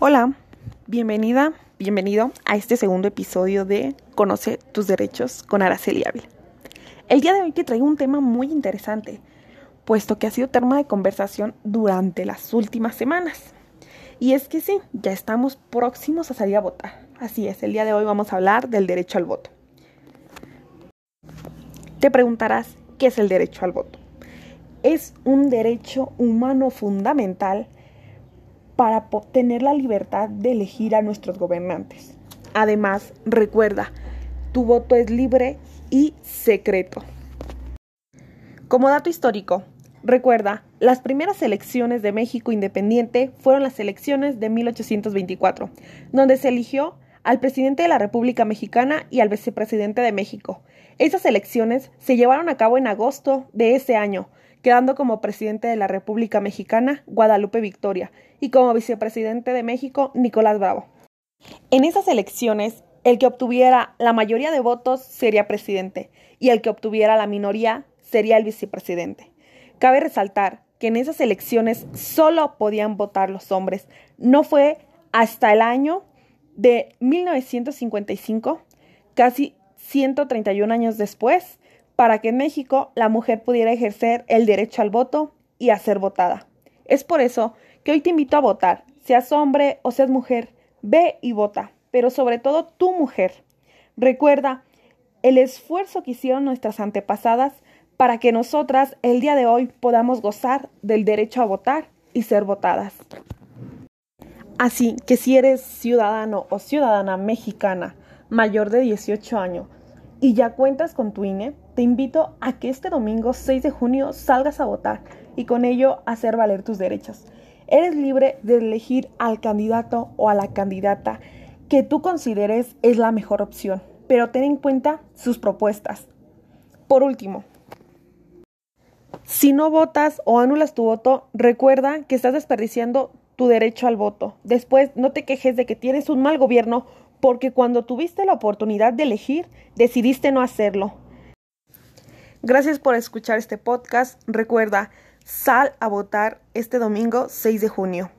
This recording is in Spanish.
Hola, bienvenida, bienvenido a este segundo episodio de Conoce tus derechos con Araceli Ávila. El día de hoy te traigo un tema muy interesante, puesto que ha sido tema de conversación durante las últimas semanas. Y es que sí, ya estamos próximos a salir a votar. Así es, el día de hoy vamos a hablar del derecho al voto. Te preguntarás, ¿qué es el derecho al voto? Es un derecho humano fundamental para tener la libertad de elegir a nuestros gobernantes. Además, recuerda, tu voto es libre y secreto. Como dato histórico, recuerda, las primeras elecciones de México independiente fueron las elecciones de 1824, donde se eligió al presidente de la República Mexicana y al vicepresidente de México. Esas elecciones se llevaron a cabo en agosto de ese año, quedando como presidente de la República Mexicana Guadalupe Victoria y como vicepresidente de México Nicolás Bravo. En esas elecciones, el que obtuviera la mayoría de votos sería presidente y el que obtuviera la minoría sería el vicepresidente. Cabe resaltar que en esas elecciones solo podían votar los hombres. No fue hasta el año de 1955, casi 131 años después, para que en México la mujer pudiera ejercer el derecho al voto y a ser votada. Es por eso que hoy te invito a votar, seas hombre o seas mujer, ve y vota, pero sobre todo tu mujer. Recuerda el esfuerzo que hicieron nuestras antepasadas para que nosotras el día de hoy podamos gozar del derecho a votar y ser votadas. Así que si eres ciudadano o ciudadana mexicana mayor de 18 años y ya cuentas con tu INE, te invito a que este domingo 6 de junio salgas a votar y con ello hacer valer tus derechos. Eres libre de elegir al candidato o a la candidata que tú consideres es la mejor opción, pero ten en cuenta sus propuestas. Por último, si no votas o anulas tu voto, recuerda que estás desperdiciando tu derecho al voto. Después, no te quejes de que tienes un mal gobierno porque cuando tuviste la oportunidad de elegir, decidiste no hacerlo. Gracias por escuchar este podcast. Recuerda, sal a votar este domingo 6 de junio.